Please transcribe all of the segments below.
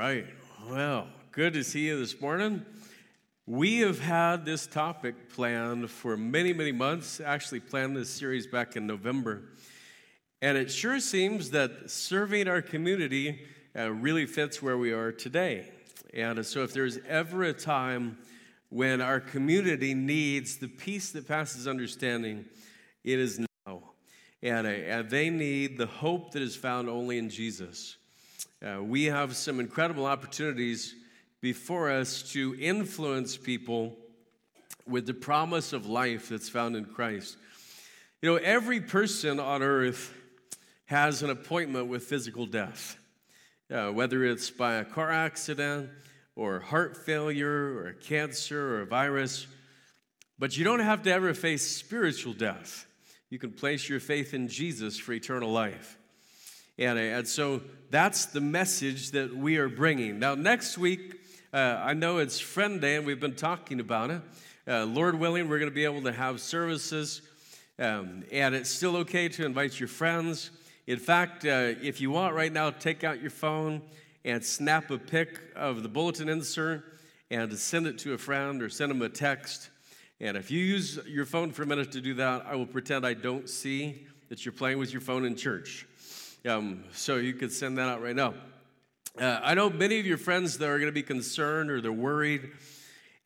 right. Well, good to see you this morning. We have had this topic planned for many, many months. Actually, planned this series back in November. And it sure seems that serving our community uh, really fits where we are today. And so, if there's ever a time when our community needs the peace that passes understanding, it is now. And, uh, and they need the hope that is found only in Jesus. Uh, we have some incredible opportunities before us to influence people with the promise of life that's found in Christ. You know, every person on earth has an appointment with physical death, uh, whether it's by a car accident or heart failure or cancer or a virus. But you don't have to ever face spiritual death. You can place your faith in Jesus for eternal life. And, so that's the message that we are bringing. Now, next week, uh, I know it's Friend Day, and we've been talking about it. Uh, Lord willing, we're going to be able to have services, um, and it's still okay to invite your friends. In fact, uh, if you want right now, take out your phone and snap a pic of the bulletin insert and send it to a friend or send them a text. And if you use your phone for a minute to do that, I will pretend I don't see that you're playing with your phone in church. Um, so you could send that out right now. Uh, I know many of your friends that are going to be concerned or they're worried.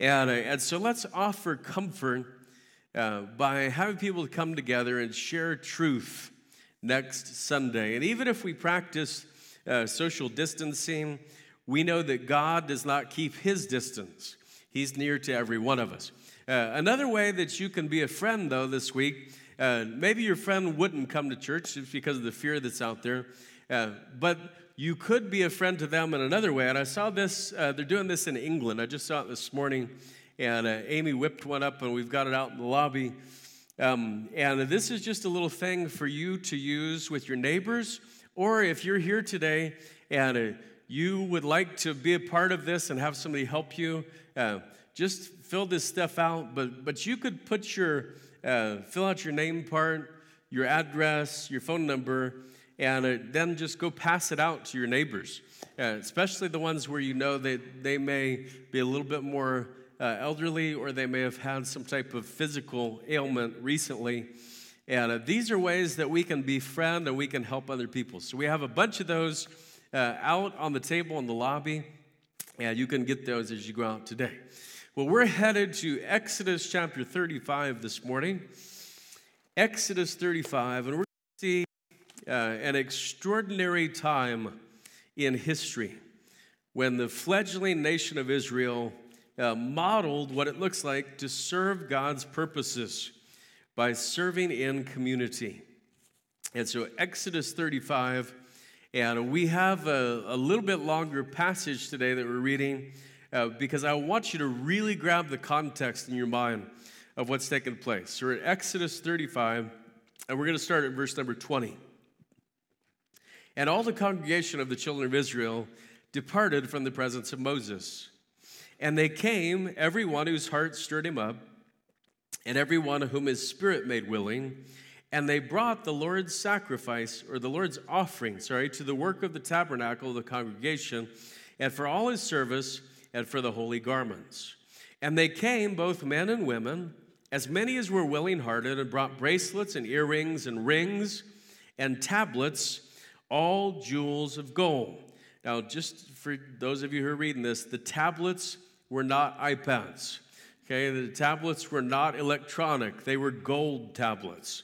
And, uh, and so let's offer comfort uh, by having people come together and share truth next Sunday. And even if we practice uh, social distancing, we know that God does not keep his distance, he's near to every one of us. Uh, another way that you can be a friend, though, this week uh, maybe your friend wouldn't come to church just because of the fear that's out there, uh, but you could be a friend to them in another way. And I saw this, uh, they're doing this in England. I just saw it this morning, and uh, Amy whipped one up, and we've got it out in the lobby. Um, and this is just a little thing for you to use with your neighbors, or if you're here today and uh, you would like to be a part of this and have somebody help you, uh, just fill this stuff out. But, but you could put your uh, fill out your name part, your address, your phone number, and uh, then just go pass it out to your neighbors, uh, especially the ones where you know that they may be a little bit more uh, elderly or they may have had some type of physical ailment recently. And uh, these are ways that we can befriend and we can help other people. So we have a bunch of those out on the table in the lobby, and you can get those as you go out today. Well, we're headed to Exodus chapter 35 this morning. Exodus 35, and we're going to see uh, an extraordinary time in history when the fledgling nation of Israel uh, modeled what it looks like to serve God's purposes by serving in community. And so, Exodus 35, and we have a, a little bit longer passage today that we're reading uh, because I want you to really grab the context in your mind of what's taking place. So we're at Exodus 35, and we're going to start at verse number 20. And all the congregation of the children of Israel departed from the presence of Moses. And they came, every one whose heart stirred him up, and every one whom his spirit made willing, and they brought the Lord's sacrifice, or the Lord's offering, sorry, to the work of the tabernacle of the congregation, and for all his service, and for the holy garments. And they came, both men and women, as many as were willing hearted, and brought bracelets and earrings and rings and tablets, all jewels of gold. Now, just for those of you who are reading this, the tablets were not iPads. Okay, the tablets were not electronic, they were gold tablets.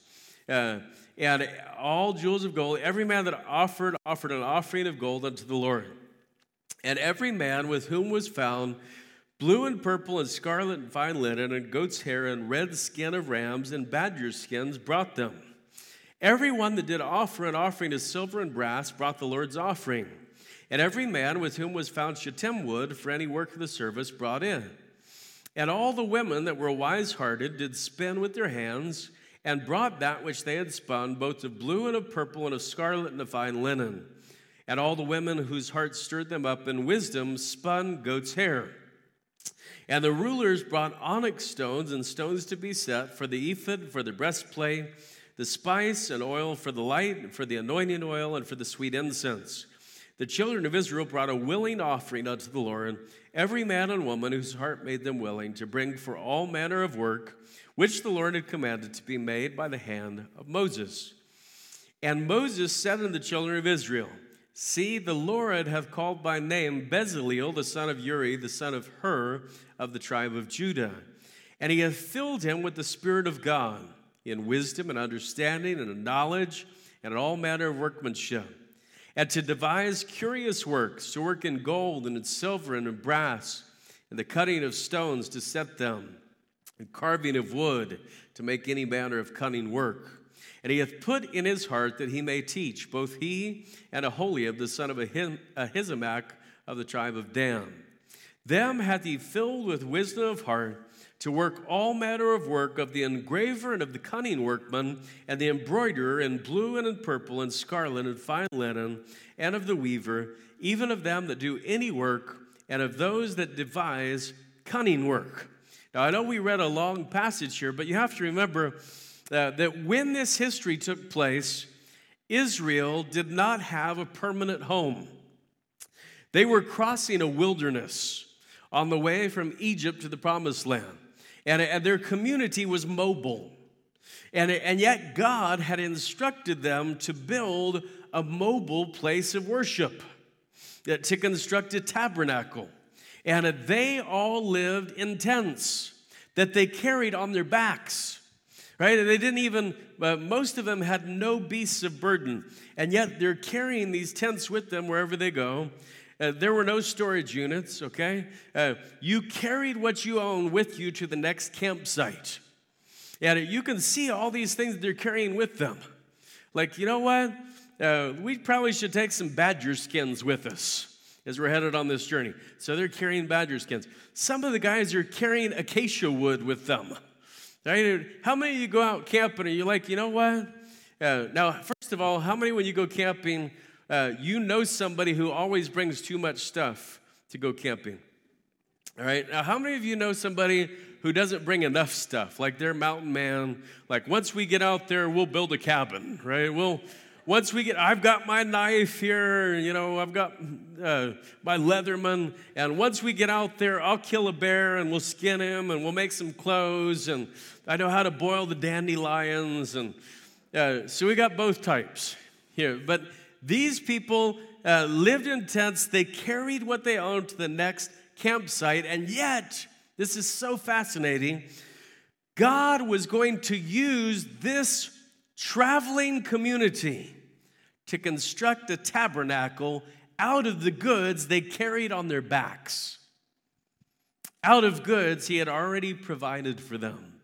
Uh, and all jewels of gold, every man that offered, offered an offering of gold unto the Lord. And every man with whom was found blue and purple and scarlet and fine linen and goat's hair and red skin of rams and badger skins brought them. Every one that did offer an offering of silver and brass brought the Lord's offering. And every man with whom was found shittim wood for any work of the service brought in. And all the women that were wise hearted did spin with their hands and brought that which they had spun, both of blue and of purple and of scarlet and of fine linen and all the women whose hearts stirred them up in wisdom spun goat's hair. And the rulers brought onyx stones and stones to be set for the ephod, for the breastplate, the spice and oil for the light, for the anointing oil, and for the sweet incense. the children of Israel brought a willing offering unto the Lord, every man and woman whose heart made them willing to bring for all manner of work, which the Lord had commanded to be made by the hand of Moses. And Moses said unto the children of Israel, See, the Lord hath called by name Bezaleel, the son of Uri, the son of Hur, of the tribe of Judah. And he hath filled him with the Spirit of God, in wisdom and understanding and knowledge, and in all manner of workmanship and to devise curious works, to work in gold and in silver and in brass, and the cutting of stones to set them, and carving of wood to make any manner of cunning work. And he hath put in his heart that he may teach, both he and Aholiab, the son of Ahisamach of the tribe of Dan. Them hath he filled with wisdom of heart to work all manner of work of the engraver and of the cunning workman, and the embroiderer in blue and in purple and scarlet and fine linen, and of the weaver, even of them that do any work, and of those that devise cunning work. Now, I know we read a long passage here, but you have to remember uh, that when this history took place, Israel did not have a permanent home. They were crossing a wilderness on the way from Egypt to the promised land and, and their community was mobile. And, and yet, God had instructed them to build a mobile place of worship, to construct a tabernacle. And they all lived in tents that they carried on their backs, right? And they didn't even, uh, most of them had no beasts of burden. And yet, they're carrying these tents with them wherever they go. Uh, there were no storage units, okay? Uh, you carried what you own with you to the next campsite. And you can see all these things they're carrying with them. Like, you know what? Uh, we probably should take some badger skins with us as we're headed on this journey. So they're carrying badger skins. Some of the guys are carrying acacia wood with them. How many of you go out camping and you're like, you know what? Uh, now, first of all, how many when you go camping uh, you know somebody who always brings too much stuff to go camping. All right. Now, how many of you know somebody who doesn't bring enough stuff? Like they're mountain man. Like once we get out there, we'll build a cabin, right? We'll once we get, I've got my knife here, you know, I've got uh, my Leatherman, and once we get out there, I'll kill a bear and we'll skin him and we'll make some clothes, and I know how to boil the dandelions, and uh, so we got both types here. But these people uh, lived in tents, they carried what they owned to the next campsite, and yet, this is so fascinating. God was going to use this traveling community to construct a tabernacle out of the goods they carried on their backs. Out of goods he had already provided for them.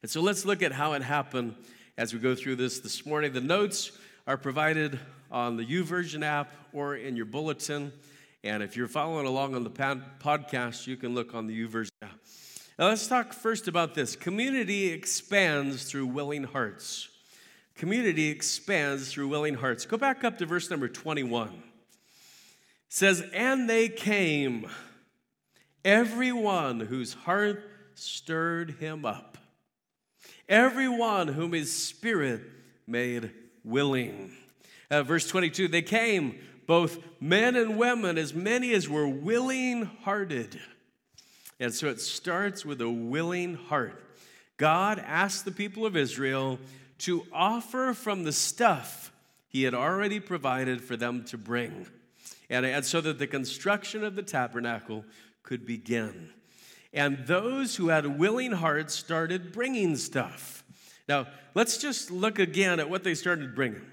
And so let's look at how it happened as we go through this this morning. The notes are provided on the YouVersion app or in your bulletin. And if you're following along on the podcast, you can look on the YouVersion app. Now, let's talk first about this. Community expands through willing hearts. Community expands through willing hearts. Go back up to verse number 21. It says, And they came, everyone whose heart stirred him up, everyone whom his spirit made willing. Uh, verse 22 they came, both men and women, as many as were willing hearted. And so it starts with a willing heart. God asked the people of Israel to offer from the stuff he had already provided for them to bring, and, and so that the construction of the tabernacle could begin. And those who had willing hearts started bringing stuff. Now, let's just look again at what they started bringing.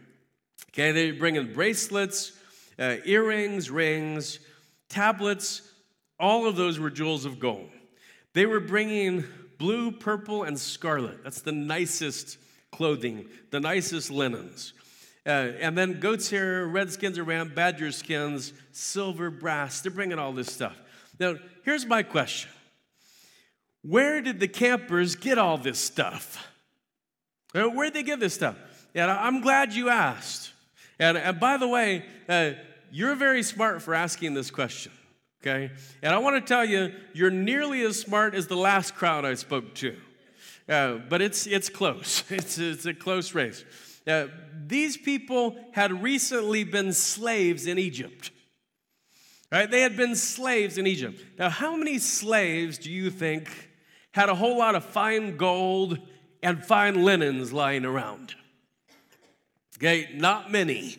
Okay, they bring in bracelets, uh, earrings, rings, tablets. All of those were jewels of gold. They were bringing blue, purple, and scarlet. That's the nicest clothing, the nicest linens. Uh, and then goat's hair, red skins of ram, badger skins, silver, brass. They're bringing all this stuff. Now, here's my question Where did the campers get all this stuff? Uh, where'd they get this stuff? And I'm glad you asked. And, and by the way, uh, you're very smart for asking this question, okay? And I want to tell you, you're nearly as smart as the last crowd I spoke to. Uh, but it's, it's close, it's, it's a close race. Uh, these people had recently been slaves in Egypt. Right? They had been slaves in Egypt. Now, how many slaves do you think had a whole lot of fine gold and fine linens lying around? Okay, not many.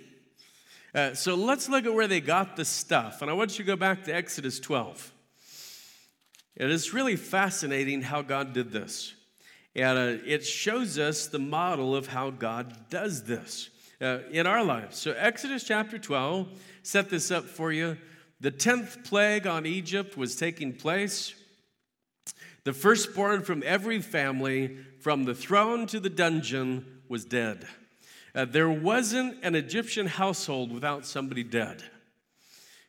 Uh, so let's look at where they got the stuff. And I want you to go back to Exodus 12. It is really fascinating how God did this. And uh, it shows us the model of how God does this uh, in our lives. So, Exodus chapter 12, set this up for you. The 10th plague on Egypt was taking place. The firstborn from every family, from the throne to the dungeon, was dead. Uh, there wasn't an Egyptian household without somebody dead.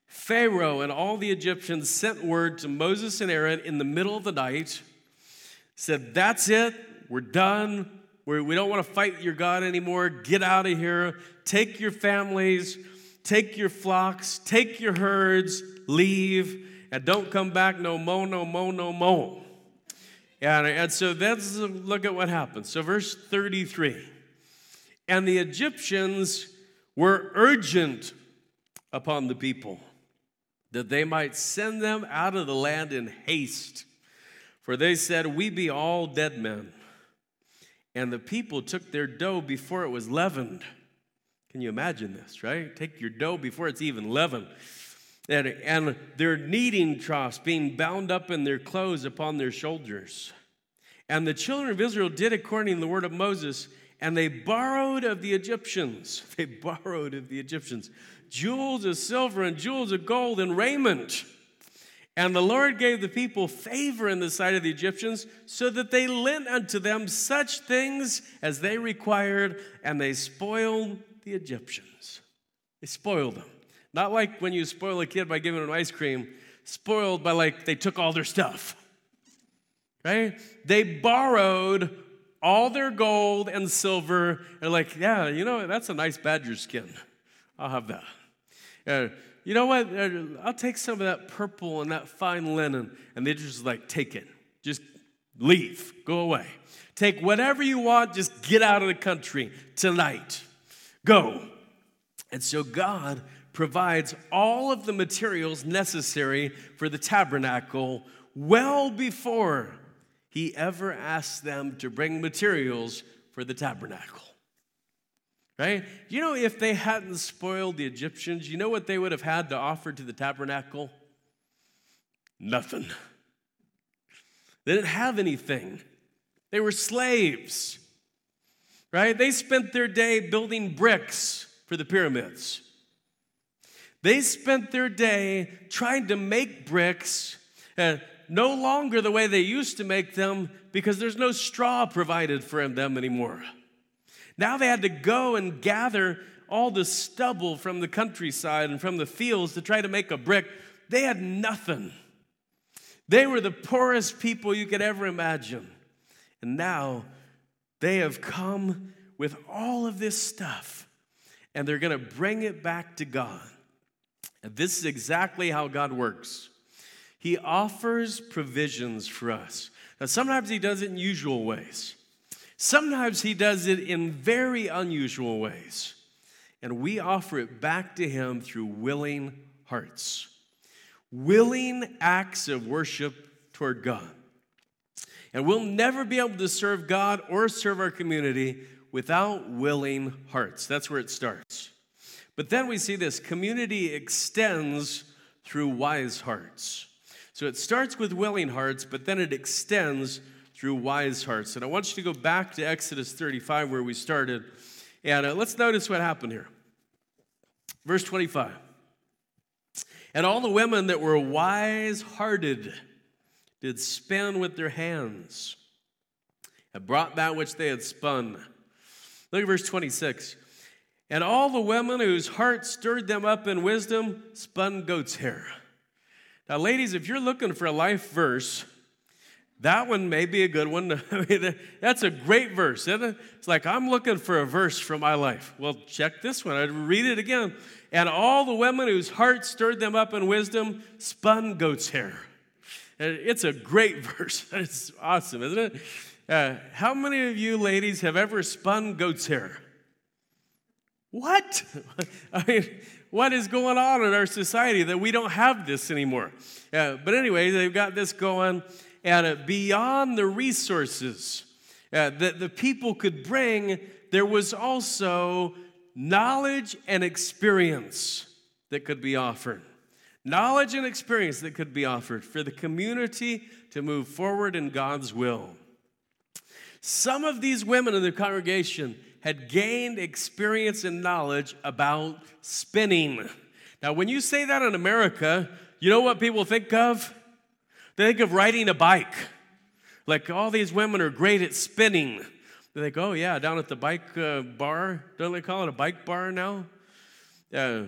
Pharaoh and all the Egyptians sent word to Moses and Aaron in the middle of the night said, That's it, we're done. We're, we do not want to fight your God anymore. Get out of here. Take your families, take your flocks, take your herds, leave, and don't come back no mo, no mo, no mo. And, and so let's look at what happens. So, verse 33 And the Egyptians were urgent upon the people that they might send them out of the land in haste for they said, We be all dead men. And the people took their dough before it was leavened. Can you imagine this, right? Take your dough before it's even leavened. And, and their kneading troughs being bound up in their clothes upon their shoulders. And the children of Israel did according to the word of Moses, and they borrowed of the Egyptians. They borrowed of the Egyptians jewels of silver and jewels of gold and raiment. And the Lord gave the people favor in the sight of the Egyptians, so that they lent unto them such things as they required, and they spoiled the Egyptians. They spoiled them. Not like when you spoil a kid by giving them ice cream, spoiled by like they took all their stuff. Right? They borrowed all their gold and silver, and like, yeah, you know, that's a nice badger skin. I'll have that. Uh, you know what? Uh, I'll take some of that purple and that fine linen. And they just like, take it. Just leave. Go away. Take whatever you want. Just get out of the country tonight. Go. And so God provides all of the materials necessary for the tabernacle well before he ever asks them to bring materials for the tabernacle right? You know, if they hadn't spoiled the Egyptians, you know what they would have had to offer to the tabernacle? Nothing. They didn't have anything. They were slaves, right? They spent their day building bricks for the pyramids. They spent their day trying to make bricks, uh, no longer the way they used to make them because there's no straw provided for them anymore. Now they had to go and gather all the stubble from the countryside and from the fields to try to make a brick. They had nothing. They were the poorest people you could ever imagine. And now they have come with all of this stuff and they're going to bring it back to God. And this is exactly how God works. He offers provisions for us. Now, sometimes He does it in usual ways. Sometimes He does it in very unusual ways, and we offer it back to Him through willing hearts, willing acts of worship toward God. And we'll never be able to serve God or serve our community without willing hearts. That's where it starts. But then we see this community extends through wise hearts. So it starts with willing hearts, but then it extends through wise hearts. And I want you to go back to Exodus 35 where we started. And uh, let's notice what happened here. Verse 25. And all the women that were wise hearted did spin with their hands and brought that which they had spun. Look at verse 26. And all the women whose hearts stirred them up in wisdom spun goat's hair. Now, ladies, if you're looking for a life verse, that one may be a good one. That's a great verse, isn't it? It's like, I'm looking for a verse from my life. Well, check this one. I'd read it again. And all the women whose hearts stirred them up in wisdom spun goat's hair. It's a great verse. It's awesome, isn't it? Uh, how many of you ladies have ever spun goat's hair? What? I mean, what is going on in our society that we don't have this anymore? Uh, but anyway, they've got this going, and uh, beyond the resources uh, that the people could bring, there was also knowledge and experience that could be offered. Knowledge and experience that could be offered for the community to move forward in God's will. Some of these women in the congregation had gained experience and knowledge about spinning. Now, when you say that in America, you know what people think of? Think of riding a bike. Like all these women are great at spinning. They think, oh, yeah, down at the bike uh, bar, don't they call it a bike bar now? Uh,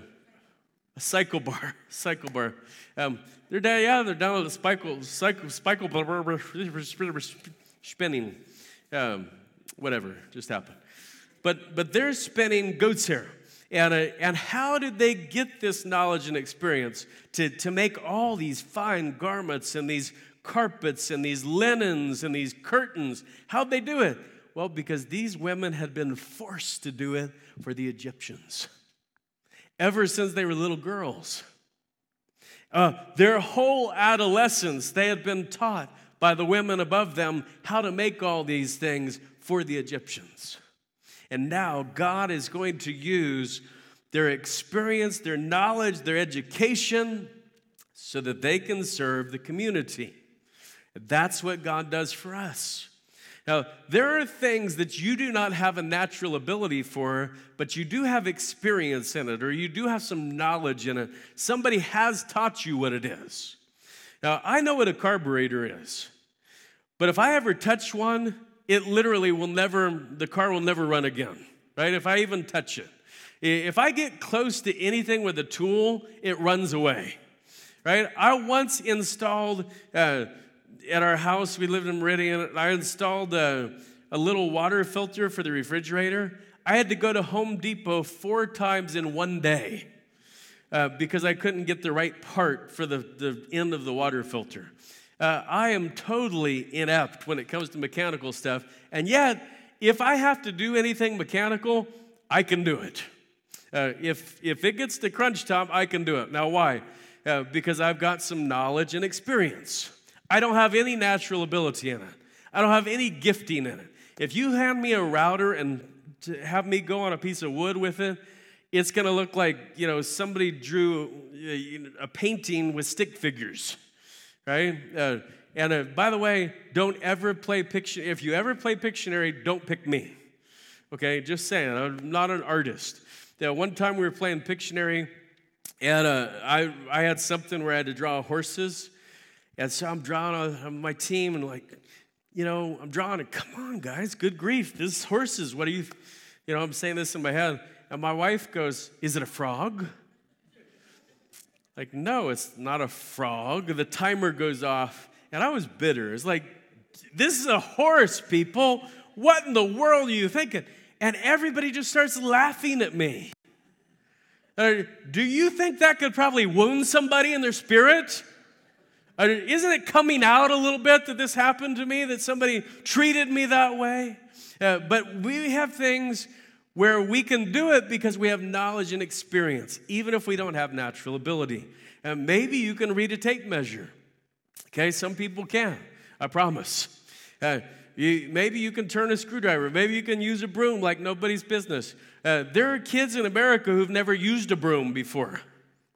a cycle bar, cycle bar. Um, they're down, yeah, they're down at the cycle, cycle, cycle spinning. Um, whatever just happened. But, but they're spinning goat's hair. And, uh, and how did they get this knowledge and experience to, to make all these fine garments and these carpets and these linens and these curtains? How'd they do it? Well, because these women had been forced to do it for the Egyptians ever since they were little girls. Uh, their whole adolescence, they had been taught by the women above them how to make all these things for the Egyptians. And now God is going to use their experience, their knowledge, their education, so that they can serve the community. That's what God does for us. Now, there are things that you do not have a natural ability for, but you do have experience in it, or you do have some knowledge in it. Somebody has taught you what it is. Now, I know what a carburetor is, but if I ever touch one, it literally will never, the car will never run again, right? If I even touch it. If I get close to anything with a tool, it runs away, right? I once installed, uh, at our house, we lived in Meridian, I installed a, a little water filter for the refrigerator. I had to go to Home Depot four times in one day uh, because I couldn't get the right part for the, the end of the water filter. Uh, I am totally inept when it comes to mechanical stuff. And yet, if I have to do anything mechanical, I can do it. Uh, if, if it gets to crunch time, I can do it. Now, why? Uh, because I've got some knowledge and experience. I don't have any natural ability in it, I don't have any gifting in it. If you hand me a router and have me go on a piece of wood with it, it's going to look like you know somebody drew a painting with stick figures right? Uh, and uh, by the way, don't ever play Pictionary. If you ever play Pictionary, don't pick me. Okay, just saying, I'm not an artist. Yeah, one time we were playing Pictionary, and uh, I, I had something where I had to draw horses. And so I'm drawing on my team, and like, you know, I'm drawing it. Come on, guys, good grief. This is horses. What are you, you know, I'm saying this in my head. And my wife goes, Is it a frog? Like, no, it's not a frog. The timer goes off. And I was bitter. It's like, this is a horse, people. What in the world are you thinking? And everybody just starts laughing at me. Uh, do you think that could probably wound somebody in their spirit? Uh, isn't it coming out a little bit that this happened to me, that somebody treated me that way? Uh, but we have things where we can do it because we have knowledge and experience, even if we don't have natural ability. And maybe you can read a tape measure. Okay, some people can, I promise. Uh, you, maybe you can turn a screwdriver. Maybe you can use a broom like nobody's business. Uh, there are kids in America who've never used a broom before,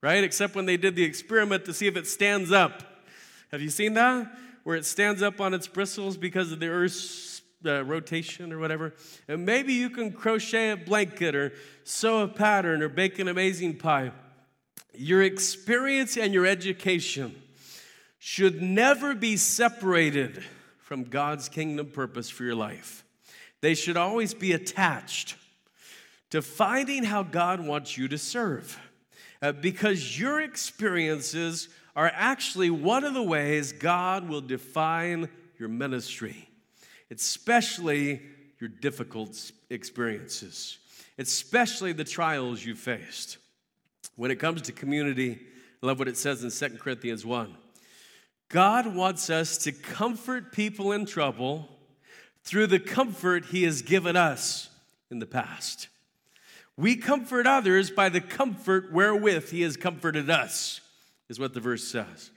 right? Except when they did the experiment to see if it stands up. Have you seen that? Where it stands up on its bristles because of the Earth's rotation or whatever. And maybe you can crochet a blanket or sew a pattern or bake an amazing pie. Your experience and your education should never be separated from God's kingdom purpose for your life. They should always be attached to finding how God wants you to serve. Uh, because your experiences are actually one of the ways God will define your ministry especially your difficult experiences, especially the trials you faced. When it comes to community, I love what it says in 2 Corinthians 1. God wants us to comfort people in trouble through the comfort He has given us in the past. We comfort others by the comfort wherewith he has comforted us, is what the verse says.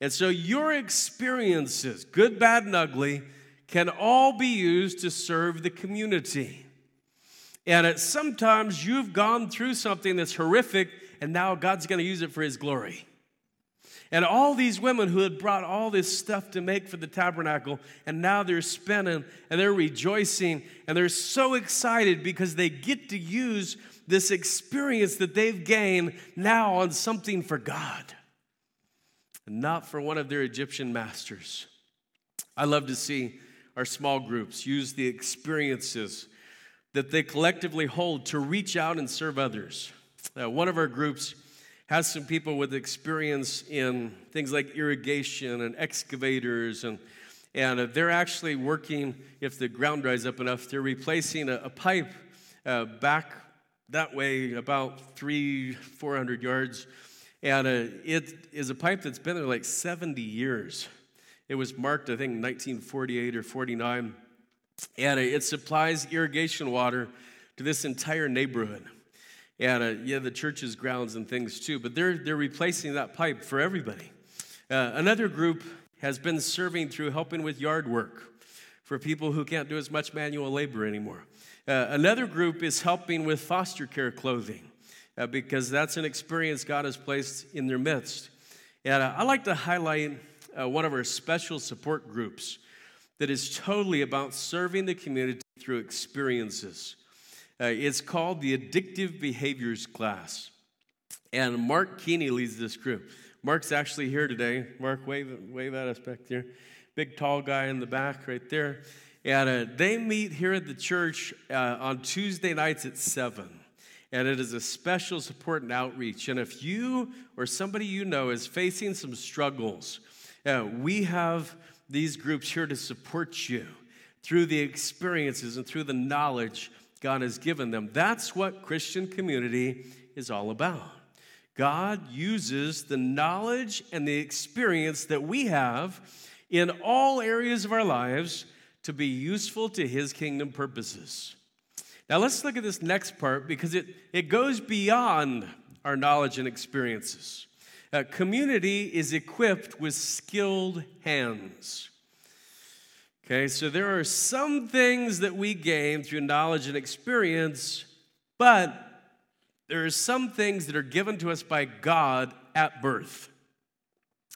And so your experiences, good, bad, and ugly, can all be used to serve the community. And at sometimes you've gone through something that's horrific, and now God's going to use it for his glory. And all these women who had brought all this stuff to make for the tabernacle, and now they're spinning and they're rejoicing and they're so excited because they get to use this experience that they've gained now on something for God not for one of their Egyptian masters. I love to see our small groups use the experiences that they collectively hold to reach out and serve others. Uh, one of our groups has some people with experience in things like irrigation and excavators and and uh, they're actually working if the ground dries up enough they're replacing a, a pipe uh, back that way about three 400 yards and uh, it is a pipe that's been there like 70 years it was marked i think 1948 or 49 and it supplies irrigation water to this entire neighborhood and uh, yeah, the church's grounds and things too. But they're they're replacing that pipe for everybody. Uh, another group has been serving through helping with yard work for people who can't do as much manual labor anymore. Uh, another group is helping with foster care clothing uh, because that's an experience God has placed in their midst. And uh, I like to highlight uh, one of our special support groups that is totally about serving the community through experiences. Uh, it's called the Addictive Behaviors class. And Mark Keeney leads this group. Mark's actually here today. Mark, wave, wave at us back there. Big, tall guy in the back right there. And uh, they meet here at the church uh, on Tuesday nights at 7. And it is a special support and outreach. And if you or somebody you know is facing some struggles, uh, we have these groups here to support you through the experiences and through the knowledge God has given them. That's what Christian community is all about. God uses the knowledge and the experience that we have in all areas of our lives to be useful to his kingdom purposes. Now, let's look at this next part because it, it goes beyond our knowledge and experiences. Uh, community is equipped with skilled hands. Okay, so there are some things that we gain through knowledge and experience, but there are some things that are given to us by God at birth.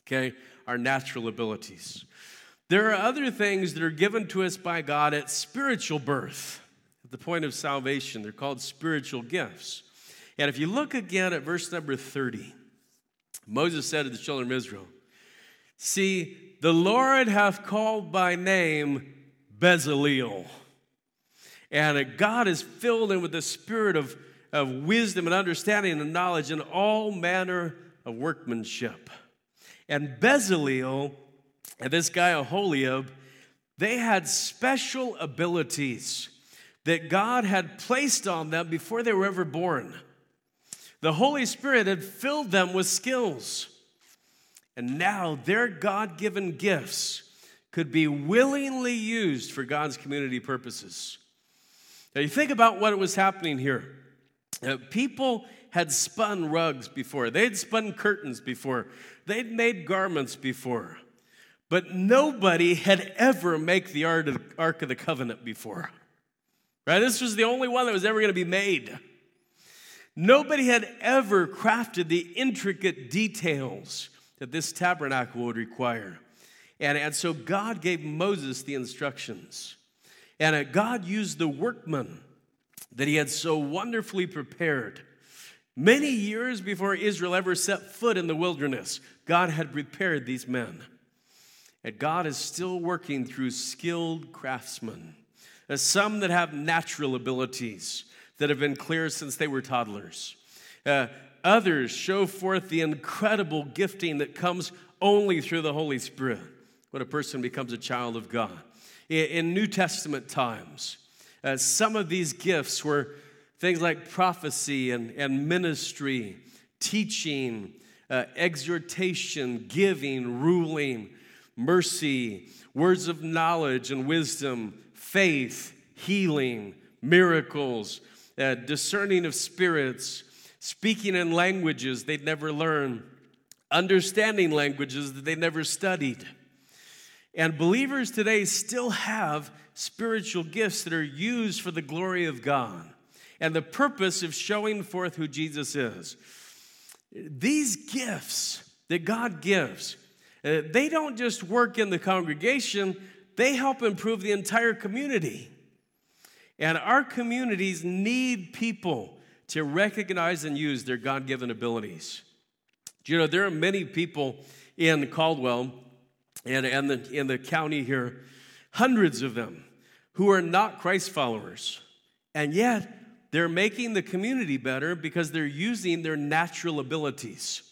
Okay, our natural abilities. There are other things that are given to us by God at spiritual birth, at the point of salvation. They're called spiritual gifts. And if you look again at verse number 30, Moses said to the children of Israel, See, the Lord hath called by name Bezaleel. And God is filled him with the spirit of, of wisdom and understanding and knowledge and all manner of workmanship. And Bezaleel and this guy Aholiab, they had special abilities that God had placed on them before they were ever born. The Holy Spirit had filled them with skills. And now their God given gifts could be willingly used for God's community purposes. Now, you think about what was happening here. Uh, people had spun rugs before, they'd spun curtains before, they'd made garments before, but nobody had ever made the Ark of the Covenant before. Right? This was the only one that was ever going to be made. Nobody had ever crafted the intricate details that this tabernacle would require. And, and so God gave Moses the instructions. And uh, God used the workmen that he had so wonderfully prepared. Many years before Israel ever set foot in the wilderness, God had prepared these men. And God is still working through skilled craftsmen, As some that have natural abilities that have been clear since they were toddlers. Uh, Others show forth the incredible gifting that comes only through the Holy Spirit when a person becomes a child of God. In New Testament times, uh, some of these gifts were things like prophecy and, and ministry, teaching, uh, exhortation, giving, ruling, mercy, words of knowledge and wisdom, faith, healing, miracles, uh, discerning of spirits, speaking in languages they'd never learned, understanding languages that they never studied. And believers today still have spiritual gifts that are used for the glory of God and the purpose of showing forth who Jesus is. These gifts that God gives, uh, they don't just work in the congregation, they help improve the entire community. And our communities need people to recognize and use their God given abilities. You know, there are many people in Caldwell and, and the, in the county here, hundreds of them, who are not Christ followers. And yet, they're making the community better because they're using their natural abilities.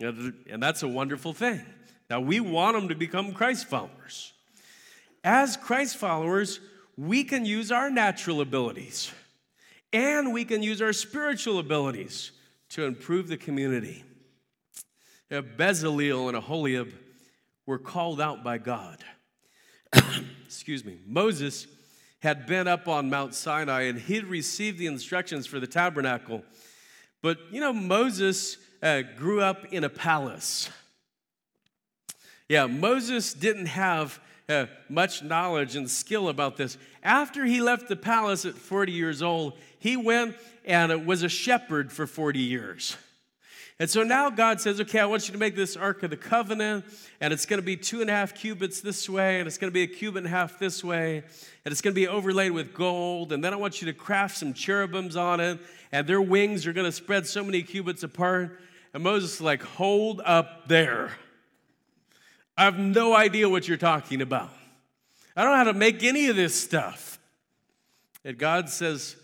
And that's a wonderful thing. Now, we want them to become Christ followers. As Christ followers, we can use our natural abilities and we can use our spiritual abilities to improve the community. Bezaleel and Aholiab were called out by God. Excuse me. Moses had been up on Mount Sinai and he'd received the instructions for the tabernacle. But you know, Moses uh, grew up in a palace. Yeah, Moses didn't have uh, much knowledge and skill about this. After he left the palace at 40 years old, he went and was a shepherd for 40 years. And so now God says, okay, I want you to make this Ark of the Covenant, and it's going to be two and a half cubits this way, and it's going to be a cubit and a half this way, and it's going to be overlaid with gold. And then I want you to craft some cherubims on it, and their wings are going to spread so many cubits apart. And Moses is like, hold up there. I have no idea what you're talking about. I don't know how to make any of this stuff. And God says,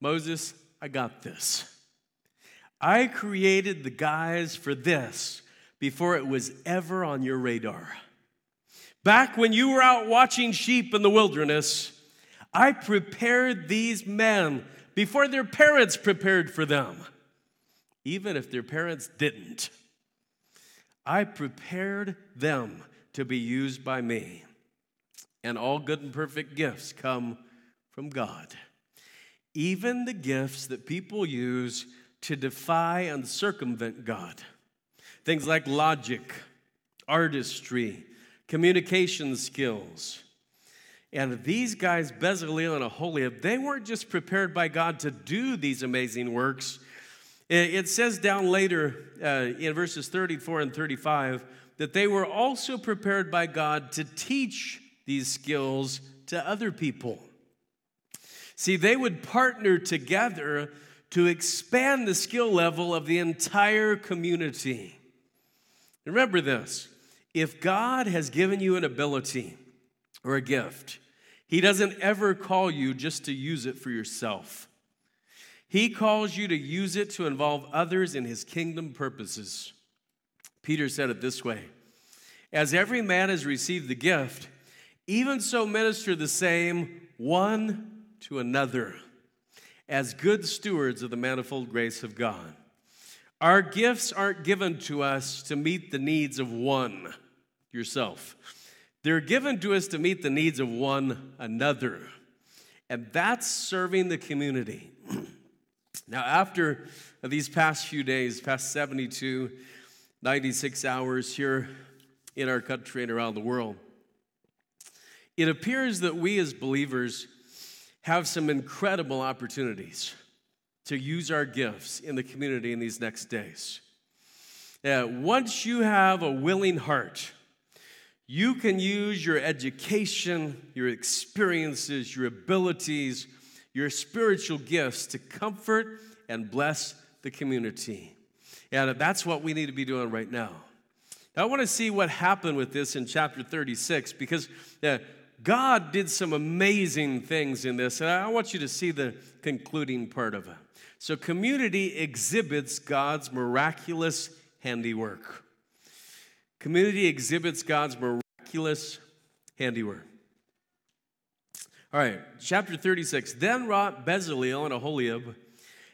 Moses, I got this. I created the guys for this before it was ever on your radar. Back when you were out watching sheep in the wilderness, I prepared these men before their parents prepared for them, even if their parents didn't. I prepared them to be used by me. And all good and perfect gifts come from God. Even the gifts that people use to defy and circumvent God. Things like logic, artistry, communication skills. And these guys, Bezaleel and Aholiab, they weren't just prepared by God to do these amazing works. It says down later uh, in verses 34 and 35 that they were also prepared by God to teach these skills to other people. See, they would partner together to expand the skill level of the entire community. Remember this if God has given you an ability or a gift, He doesn't ever call you just to use it for yourself. He calls you to use it to involve others in His kingdom purposes. Peter said it this way As every man has received the gift, even so minister the same one to another as good stewards of the manifold grace of God. Our gifts aren't given to us to meet the needs of one, yourself. They're given to us to meet the needs of one another. And that's serving the community. now, after these past few days, past 72, 96 hours here in our country and around the world, it appears that we as believers have some incredible opportunities to use our gifts in the community in these next days. Uh, once you have a willing heart, you can use your education, your experiences, your abilities, your spiritual gifts to comfort and bless the community. And that's what we need to be doing right now. Now, I want to see what happened with this in chapter 36 because uh, God did some amazing things in this, and I want you to see the concluding part of it. So, community exhibits God's miraculous handiwork. Community exhibits God's miraculous handiwork. All right, chapter 36. Then wrought Bezaleel and Aholiab,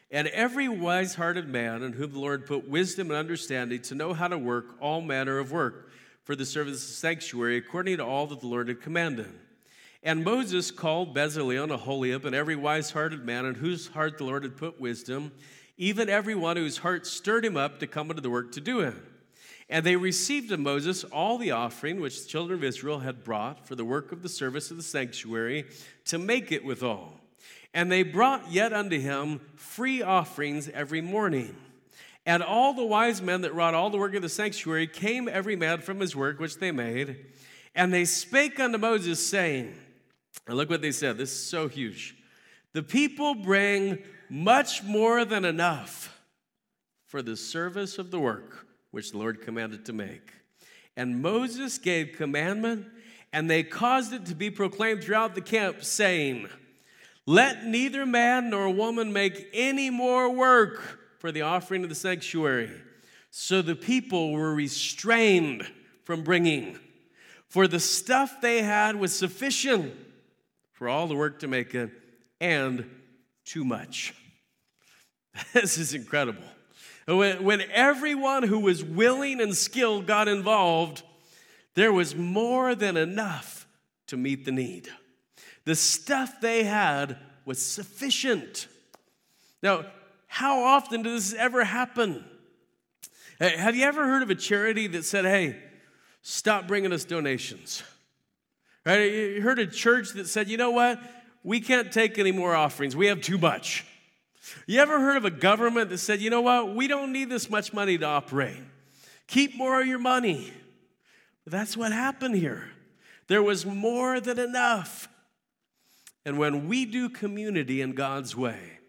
and every wise hearted man in whom the Lord put wisdom and understanding to know how to work all manner of work for the service of the sanctuary according to all that the Lord had commanded. And Moses called Bezaleel and Aholiab and every wise hearted man in whose heart the Lord had put wisdom, even every one whose heart stirred him up to come into the work to do it. And they received of Moses all the offering which the children of Israel had brought for the work of the service of the sanctuary to make it withal. And they brought yet unto him free offerings every morning. And all the wise men that wrought all the work of the sanctuary came every man from his work which they made. And they spake unto Moses, saying, and look what they said. This is so huge. The people bring much more than enough for the service of the work which the Lord commanded to make. And Moses gave commandment, and they caused it to be proclaimed throughout the camp, saying, Let neither man nor woman make any more work for the offering of the sanctuary. So the people were restrained from bringing, for the stuff they had was sufficient for all the work to make it and too much. This is incredible. When, when everyone who was willing and skilled got involved, there was more than enough to meet the need. The stuff they had was sufficient. Now, how often does this ever happen? Have you ever heard of a charity that said, hey, stop bringing us donations? Right? You heard a church that said, you know what? We can't take any more offerings. We have too much. You ever heard of a government that said, you know what, we don't need this much money to operate? Keep more of your money. that's what happened here. There was more than enough. And when we do community in God's way,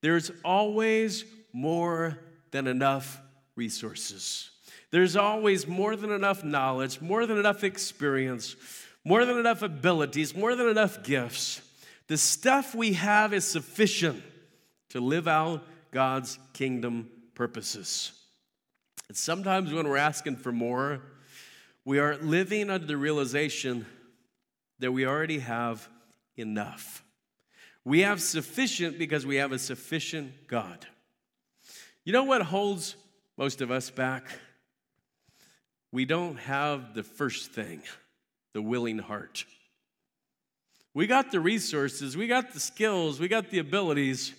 there's always more than enough resources. There's always more than enough knowledge, more than enough experience, more than enough abilities, more than enough gifts. The stuff we have is sufficient to live out God's kingdom purposes. And sometimes when we're asking for more, we are living under the realization that we already have enough. We have sufficient because we have a sufficient God. You know what holds most of us back? We don't have the first thing, the willing heart. We got the resources, we got the skills, we got the abilities,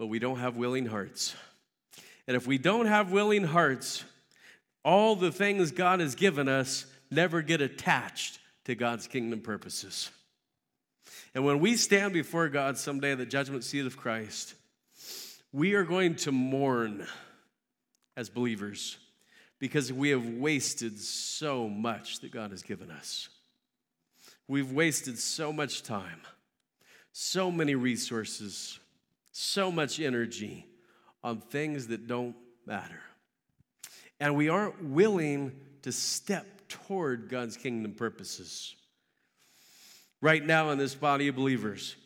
but we don't have willing hearts. And if we don't have willing hearts, all the things God has given us never get attached to God's kingdom purposes. And when we stand before God someday at the judgment seat of Christ, we are going to mourn as believers because we have wasted so much that God has given us. We've wasted so much time, so many resources, so much energy on things that don't matter. And we aren't willing to step toward God's kingdom purposes. Right now, in this body of believers,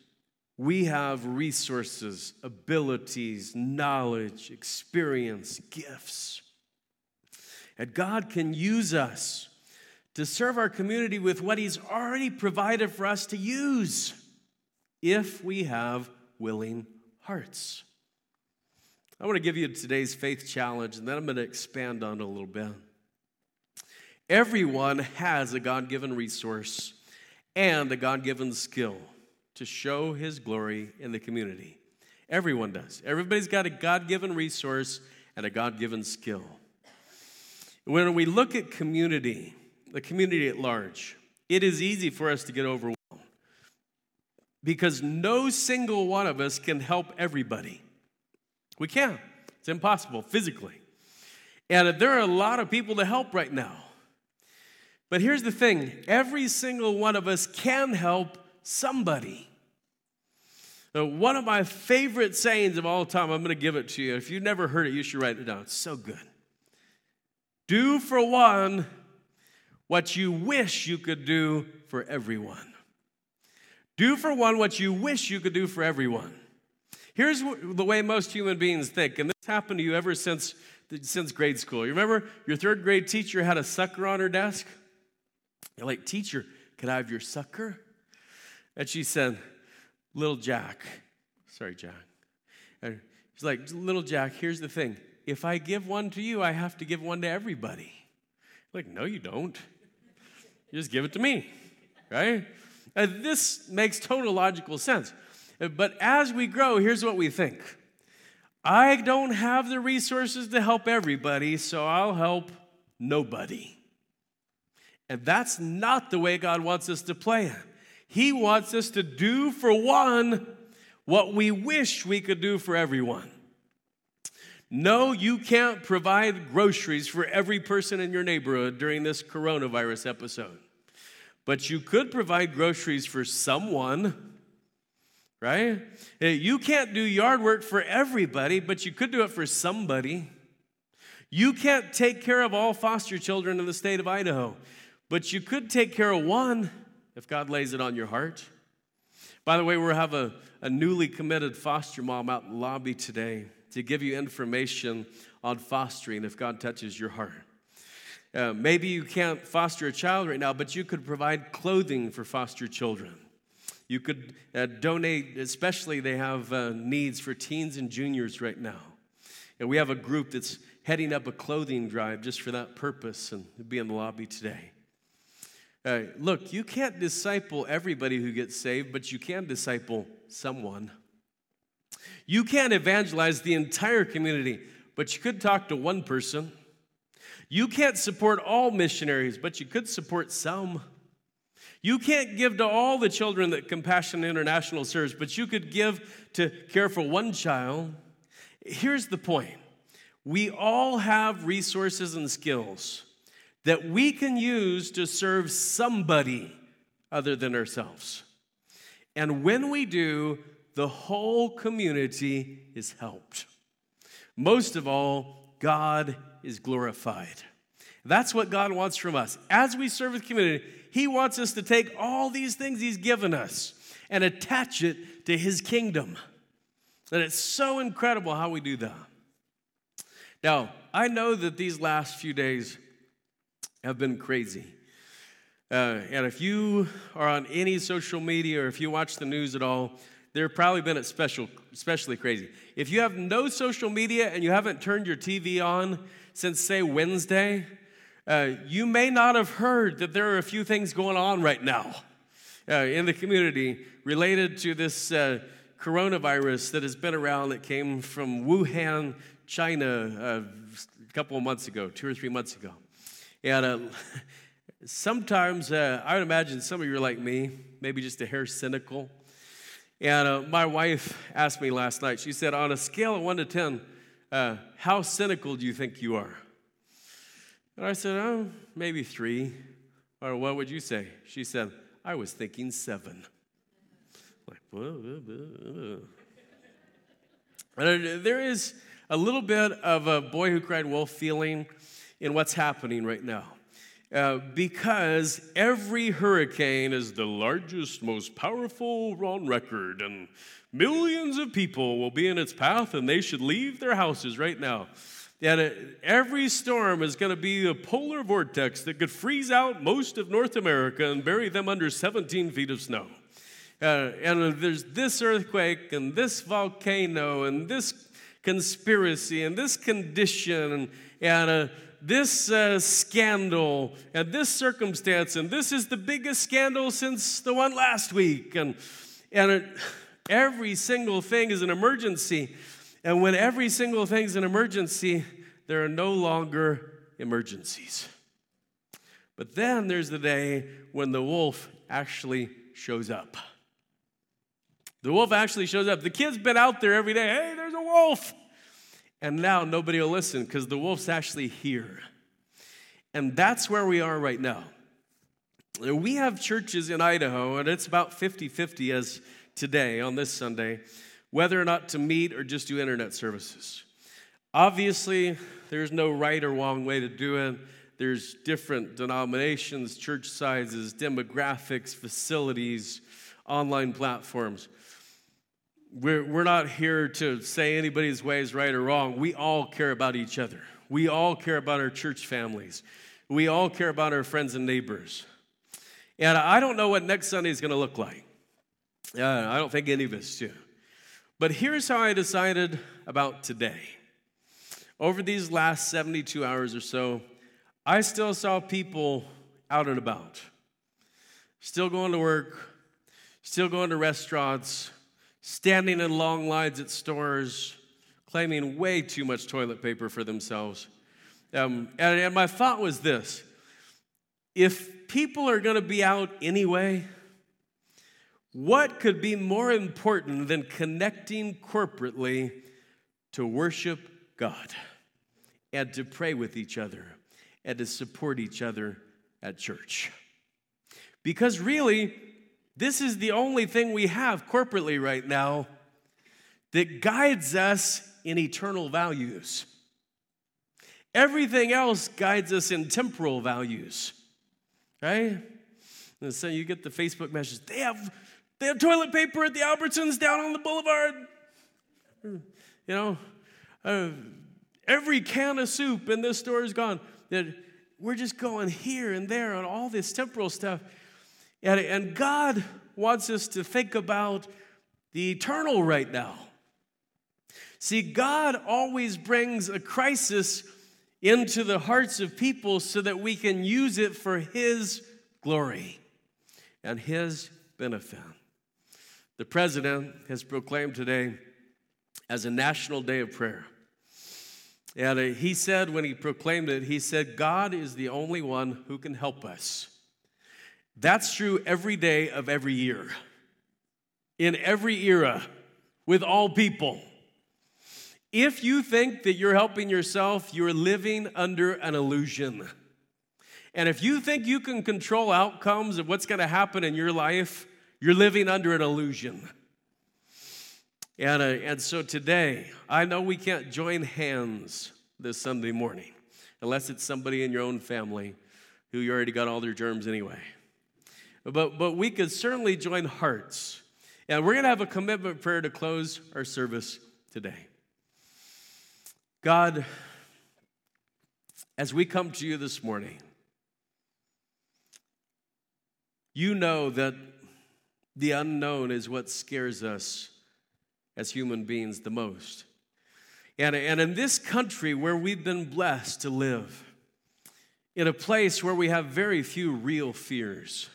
we have resources, abilities, knowledge, experience, gifts. And God can use us to serve our community with what He's already provided for us to use if we have willing hearts. I want to give you today's faith challenge, and then I'm going to expand on it a little bit. Everyone has a God given resource and a God given skill to show His glory in the community. Everyone does. Everybody's got a God given resource and a God given skill. When we look at community, the community at large, it is easy for us to get overwhelmed because no single one of us can help everybody. We can't, it's impossible physically. And there are a lot of people to help right now. But here's the thing every single one of us can help somebody. Now, one of my favorite sayings of all time, I'm going to give it to you. If you've never heard it, you should write it down. It's so good. Do for one what you wish you could do for everyone. Do for one what you wish you could do for everyone. Here's the way most human beings think, and this happened to you ever since, since grade school. You remember your third grade teacher had a sucker on her desk? You're like, Teacher, can I have your sucker? And she said, Little Jack. Sorry, Jack. And she's like, Little Jack, here's the thing. If I give one to you, I have to give one to everybody. Like, no, you don't. You just give it to me, right? Uh, this makes total logical sense. Uh, but as we grow, here's what we think I don't have the resources to help everybody, so I'll help nobody. And that's not the way God wants us to play. He wants us to do for one what we wish we could do for everyone. No, you can't provide groceries for every person in your neighborhood during this coronavirus episode. But you could provide groceries for someone, right? You can't do yard work for everybody, but you could do it for somebody. You can't take care of all foster children in the state of Idaho, but you could take care of one if God lays it on your heart. By the way, we'll have a, a newly committed foster mom out in the lobby today to give you information on fostering if God touches your heart. Uh, maybe you can't foster a child right now, but you could provide clothing for foster children. You could uh, donate, especially they have uh, needs for teens and juniors right now. And we have a group that's heading up a clothing drive just for that purpose and be in the lobby today. Uh, look, you can't disciple everybody who gets saved, but you can disciple someone. You can't evangelize the entire community, but you could talk to one person. You can't support all missionaries, but you could support some. You can't give to all the children that Compassion International serves, but you could give to care for one child. Here's the point we all have resources and skills that we can use to serve somebody other than ourselves. And when we do, the whole community is helped. Most of all, God is glorified. That's what God wants from us. As we serve the community, He wants us to take all these things He's given us and attach it to His kingdom. And it's so incredible how we do that. Now, I know that these last few days have been crazy. Uh, and if you are on any social media or if you watch the news at all, there have probably been special, especially crazy. If you have no social media and you haven't turned your TV on since, say, Wednesday, uh, you may not have heard that there are a few things going on right now uh, in the community related to this uh, coronavirus that has been around that came from Wuhan, China, uh, a couple of months ago, two or three months ago. And uh, sometimes uh, I would imagine some of you are like me, maybe just a hair cynical. And my wife asked me last night, she said, on a scale of one to 10, uh, how cynical do you think you are? And I said, oh, maybe three. Or what would you say? She said, I was thinking seven. Like, whoa, whoa, whoa. There is a little bit of a boy who cried wolf feeling in what's happening right now. Uh, because every hurricane is the largest, most powerful on record, and millions of people will be in its path, and they should leave their houses right now. And uh, every storm is going to be a polar vortex that could freeze out most of North America and bury them under 17 feet of snow. Uh, and there's this earthquake and this volcano and this conspiracy and this condition and, and uh, this uh, scandal and this circumstance, and this is the biggest scandal since the one last week. And, and it, every single thing is an emergency. And when every single thing is an emergency, there are no longer emergencies. But then there's the day when the wolf actually shows up. The wolf actually shows up. The kid's been out there every day. Hey, there's a wolf. And now nobody will listen because the wolf's actually here. And that's where we are right now. We have churches in Idaho, and it's about 50 50 as today on this Sunday, whether or not to meet or just do internet services. Obviously, there's no right or wrong way to do it. There's different denominations, church sizes, demographics, facilities, online platforms. We're, we're not here to say anybody's way is right or wrong. We all care about each other. We all care about our church families. We all care about our friends and neighbors. And I don't know what next Sunday is going to look like. Uh, I don't think any of us do. But here's how I decided about today. Over these last 72 hours or so, I still saw people out and about, still going to work, still going to restaurants, standing in long lines at stores, claiming way too much toilet paper for themselves. Um, and, and my thought was this if people are going to be out anyway, what could be more important than connecting corporately to worship God and to pray with each other and to support each other at church? Because really, this is the only thing we have corporately right now that guides us in eternal values. Everything else guides us in temporal values, right? And so you get the Facebook message, they have, they have toilet paper at the Albertsons down on the boulevard. You know, uh, every can of soup in this store is gone. That we're just going here and there on all this temporal stuff. And, and God wants us to think about the eternal right now. See, God always brings a crisis into the hearts of people so that we can use it for His glory and His benefit. The president has proclaimed today as a national day of prayer. And he said, when he proclaimed it, he said, God is the only one who can help us. That's true every day of every year, in every era, with all people. If you think that you're helping yourself, you're living under an illusion. And if you think you can control outcomes of what's going to happen in your life, you're living under an illusion. And, uh, and so today, I know we can't join hands this Sunday morning unless it's somebody in your own family who you already got all their germs anyway. But, but we could certainly join hearts. And we're going to have a commitment prayer to close our service today. God, as we come to you this morning, you know that the unknown is what scares us as human beings the most. And, and in this country where we've been blessed to live, in a place where we have very few real fears,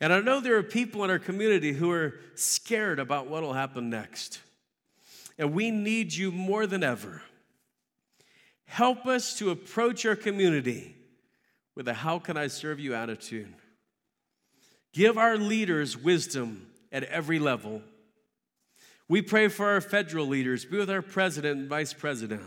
and I know there are people in our community who are scared about what will happen next. And we need you more than ever. Help us to approach our community with a how can I serve you attitude. Give our leaders wisdom at every level. We pray for our federal leaders, be with our president and vice president.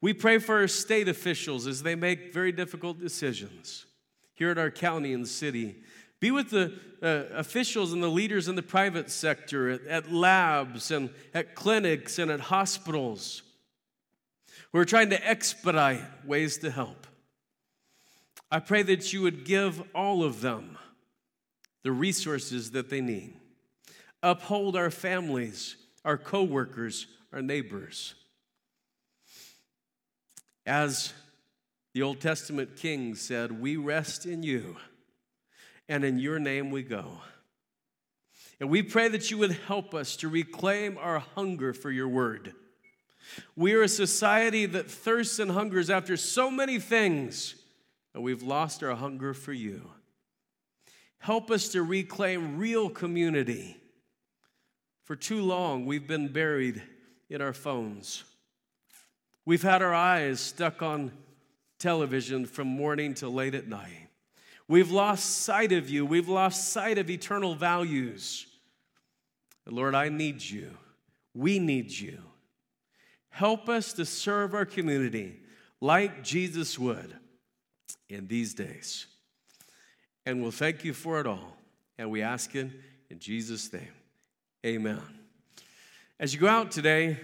We pray for our state officials as they make very difficult decisions here at our county and city. Be with the uh, officials and the leaders in the private sector, at, at labs and at clinics and at hospitals. We're trying to expedite ways to help. I pray that you would give all of them the resources that they need. Uphold our families, our coworkers, our neighbors. As the Old Testament king said, We rest in you and in your name we go. And we pray that you would help us to reclaim our hunger for your word. We are a society that thirsts and hungers after so many things, and we've lost our hunger for you. Help us to reclaim real community. For too long, we've been buried in our phones. We've had our eyes stuck on television from morning till late at night. We've lost sight of you. We've lost sight of eternal values. Lord, I need you. We need you. Help us to serve our community like Jesus would in these days. And we'll thank you for it all. And we ask it in Jesus' name. Amen. As you go out today,